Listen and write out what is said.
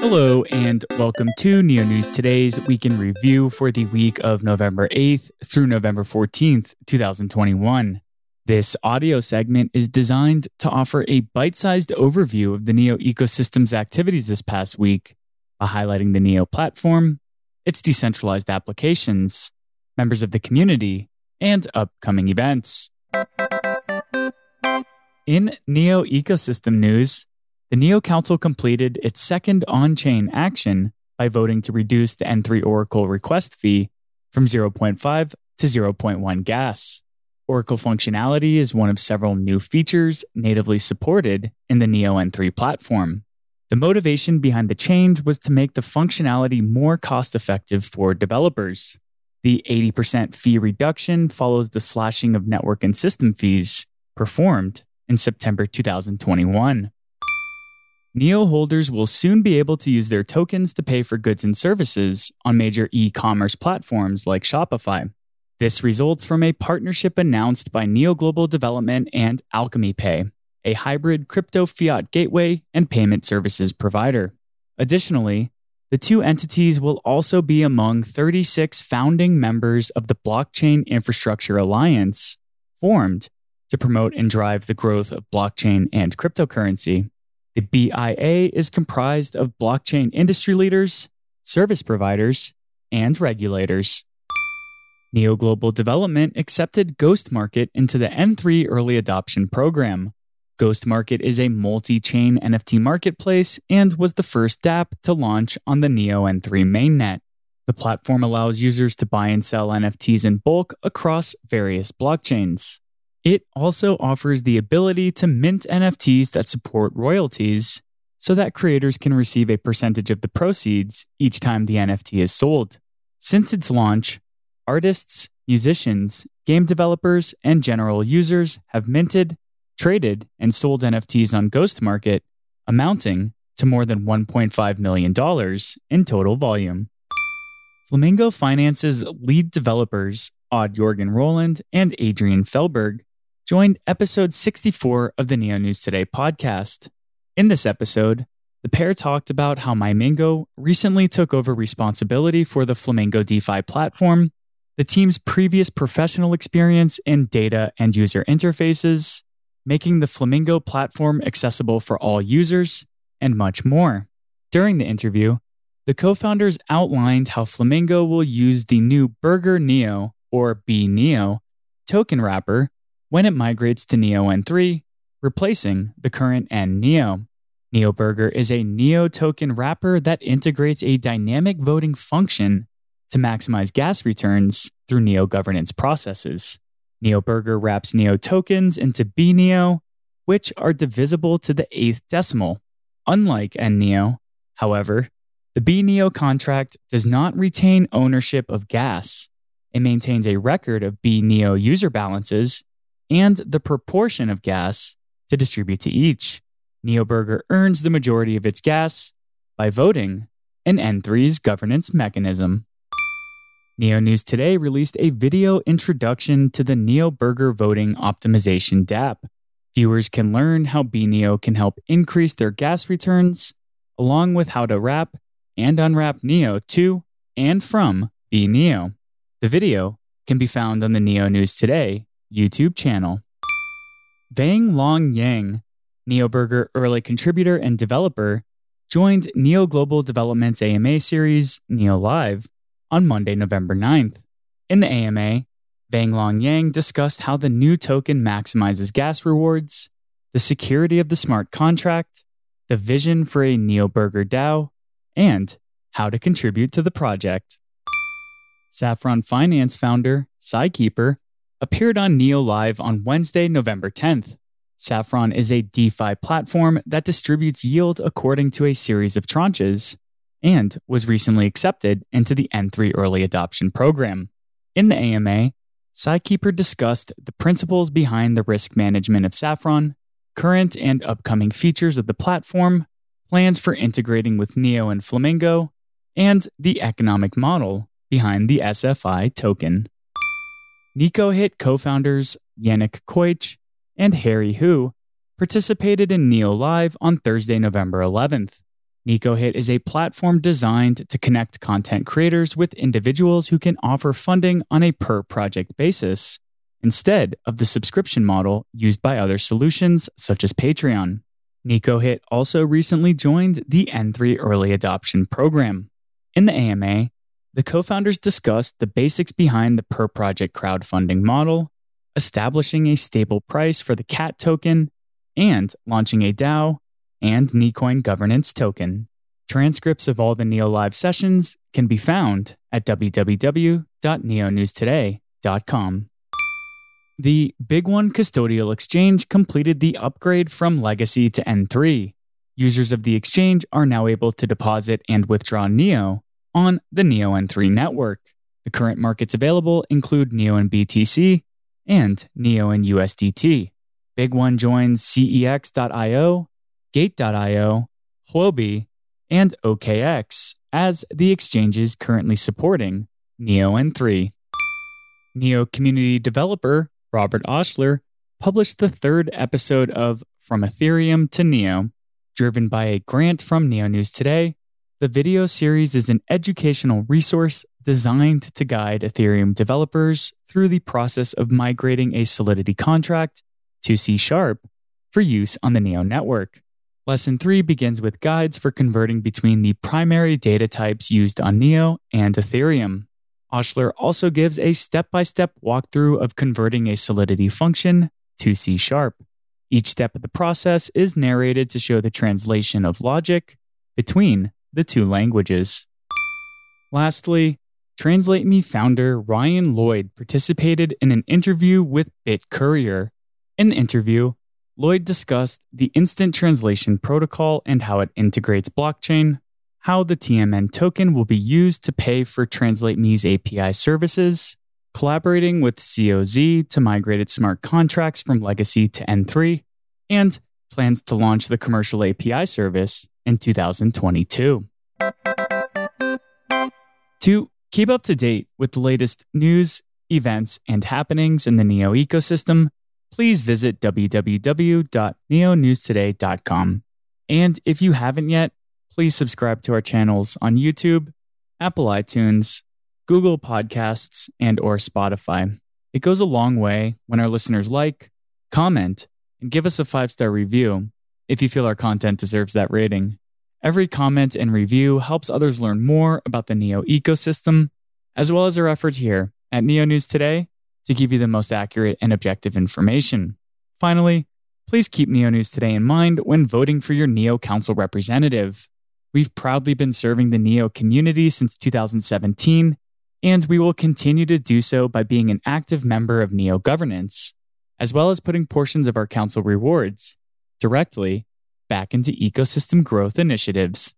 Hello, and welcome to Neo News Today's Week in Review for the week of November 8th through November 14th, 2021. This audio segment is designed to offer a bite sized overview of the Neo ecosystem's activities this past week highlighting the Neo platform, its decentralized applications, members of the community, and upcoming events. In Neo ecosystem news, the NEO Council completed its second on chain action by voting to reduce the N3 Oracle request fee from 0.5 to 0.1 gas. Oracle functionality is one of several new features natively supported in the Neo N3 platform. The motivation behind the change was to make the functionality more cost effective for developers. The 80% fee reduction follows the slashing of network and system fees performed in September 2021. NEO holders will soon be able to use their tokens to pay for goods and services on major e commerce platforms like Shopify. This results from a partnership announced by NEO Global Development and Alchemy Pay, a hybrid crypto fiat gateway and payment services provider. Additionally, the two entities will also be among 36 founding members of the Blockchain Infrastructure Alliance, formed to promote and drive the growth of blockchain and cryptocurrency. The BIA is comprised of blockchain industry leaders, service providers, and regulators. Neo Global Development accepted Ghost Market into the N3 early adoption program. Ghost Market is a multi chain NFT marketplace and was the first dApp to launch on the Neo N3 mainnet. The platform allows users to buy and sell NFTs in bulk across various blockchains. It also offers the ability to mint NFTs that support royalties so that creators can receive a percentage of the proceeds each time the NFT is sold. Since its launch, artists, musicians, game developers, and general users have minted, traded, and sold NFTs on Ghost Market, amounting to more than $1.5 million in total volume. Flamingo Finance's lead developers, Odd Jorgen Roland and Adrian Felberg, joined episode 64 of the Neo News Today podcast. In this episode, the pair talked about how Mymingo recently took over responsibility for the Flamingo DeFi platform, the team's previous professional experience in data and user interfaces, making the Flamingo platform accessible for all users, and much more. During the interview, the co founders outlined how Flamingo will use the new Burger Neo, or B Neo, token wrapper when it migrates to Neo N3, replacing the current N Neo. NeoBurger is a Neo token wrapper that integrates a dynamic voting function to maximize gas returns through Neo governance processes. NeoBurger wraps Neo tokens into B Neo, which are divisible to the eighth decimal. Unlike N Neo, however, the B Neo contract does not retain ownership of gas. It maintains a record of B Neo user balances and the proportion of gas to distribute to each. NeoBurger earns the majority of its gas by voting in N3's governance mechanism. Neo News Today released a video introduction to the NeoBurger voting optimization dApp. Viewers can learn how BNeo can help increase their gas returns, along with how to wrap and unwrap Neo to and from BNeo. The video can be found on the Neo News Today YouTube channel. Vang Long Yang, NeoBurger early contributor and developer, joined Neo Global Development's AMA series, Neo Live, on Monday, November 9th. In the AMA, Vang Long Yang discussed how the new token maximizes gas rewards, the security of the smart contract, the vision for a NeoBurger DAO, and how to contribute to the project. Saffron Finance founder, psykeeper, appeared on Neo Live on Wednesday, November 10th. Saffron is a DeFi platform that distributes yield according to a series of tranches and was recently accepted into the N3 early adoption program. In the AMA, psykeeper discussed the principles behind the risk management of Saffron, current and upcoming features of the platform, plans for integrating with Neo and Flamingo, and the economic model behind the SFI token. NekoHit co founders Yannick Koich and Harry Hu participated in Neo Live on Thursday, November 11th. NekoHit is a platform designed to connect content creators with individuals who can offer funding on a per project basis, instead of the subscription model used by other solutions such as Patreon. NekoHit also recently joined the N3 Early Adoption Program. In the AMA, the co founders discussed the basics behind the per project crowdfunding model, establishing a stable price for the CAT token, and launching a DAO and Nekoin governance token. Transcripts of all the Neo Live sessions can be found at www.neonewstoday.com. The Big One Custodial Exchange completed the upgrade from Legacy to N3. Users of the exchange are now able to deposit and withdraw NEO on the NEO N3 network. The current markets available include NEO and BTC and NEO and USDT. Big One joins CEX.io, Gate.io, Huobi, and OKX as the exchanges currently supporting NEO N3. NEO community developer Robert Oshler published the third episode of From Ethereum to NEO, driven by a grant from NEO News Today. The video series is an educational resource designed to guide Ethereum developers through the process of migrating a Solidity contract to C Sharp for use on the NEO network. Lesson 3 begins with guides for converting between the primary data types used on NEO and Ethereum. Oshler also gives a step by step walkthrough of converting a Solidity function to C Sharp. Each step of the process is narrated to show the translation of logic between the two languages. Lastly, Translate Me founder Ryan Lloyd participated in an interview with BitCourier. In the interview, Lloyd discussed the instant translation protocol and how it integrates blockchain, how the TMN token will be used to pay for Translate Me's API services, collaborating with COZ to migrate its smart contracts from legacy to N3, and plans to launch the commercial API service in 2022. To keep up to date with the latest news, events, and happenings in the NEO ecosystem, please visit www.neonewstoday.com. And if you haven't yet, please subscribe to our channels on YouTube, Apple iTunes, Google Podcasts, and or Spotify. It goes a long way when our listeners like, comment, and give us a five-star review if you feel our content deserves that rating. Every comment and review helps others learn more about the NEO ecosystem, as well as our efforts here at NEO News Today to give you the most accurate and objective information. Finally, please keep NEO News Today in mind when voting for your NEO Council representative. We've proudly been serving the NEO community since 2017, and we will continue to do so by being an active member of NEO governance, as well as putting portions of our council rewards directly back into ecosystem growth initiatives.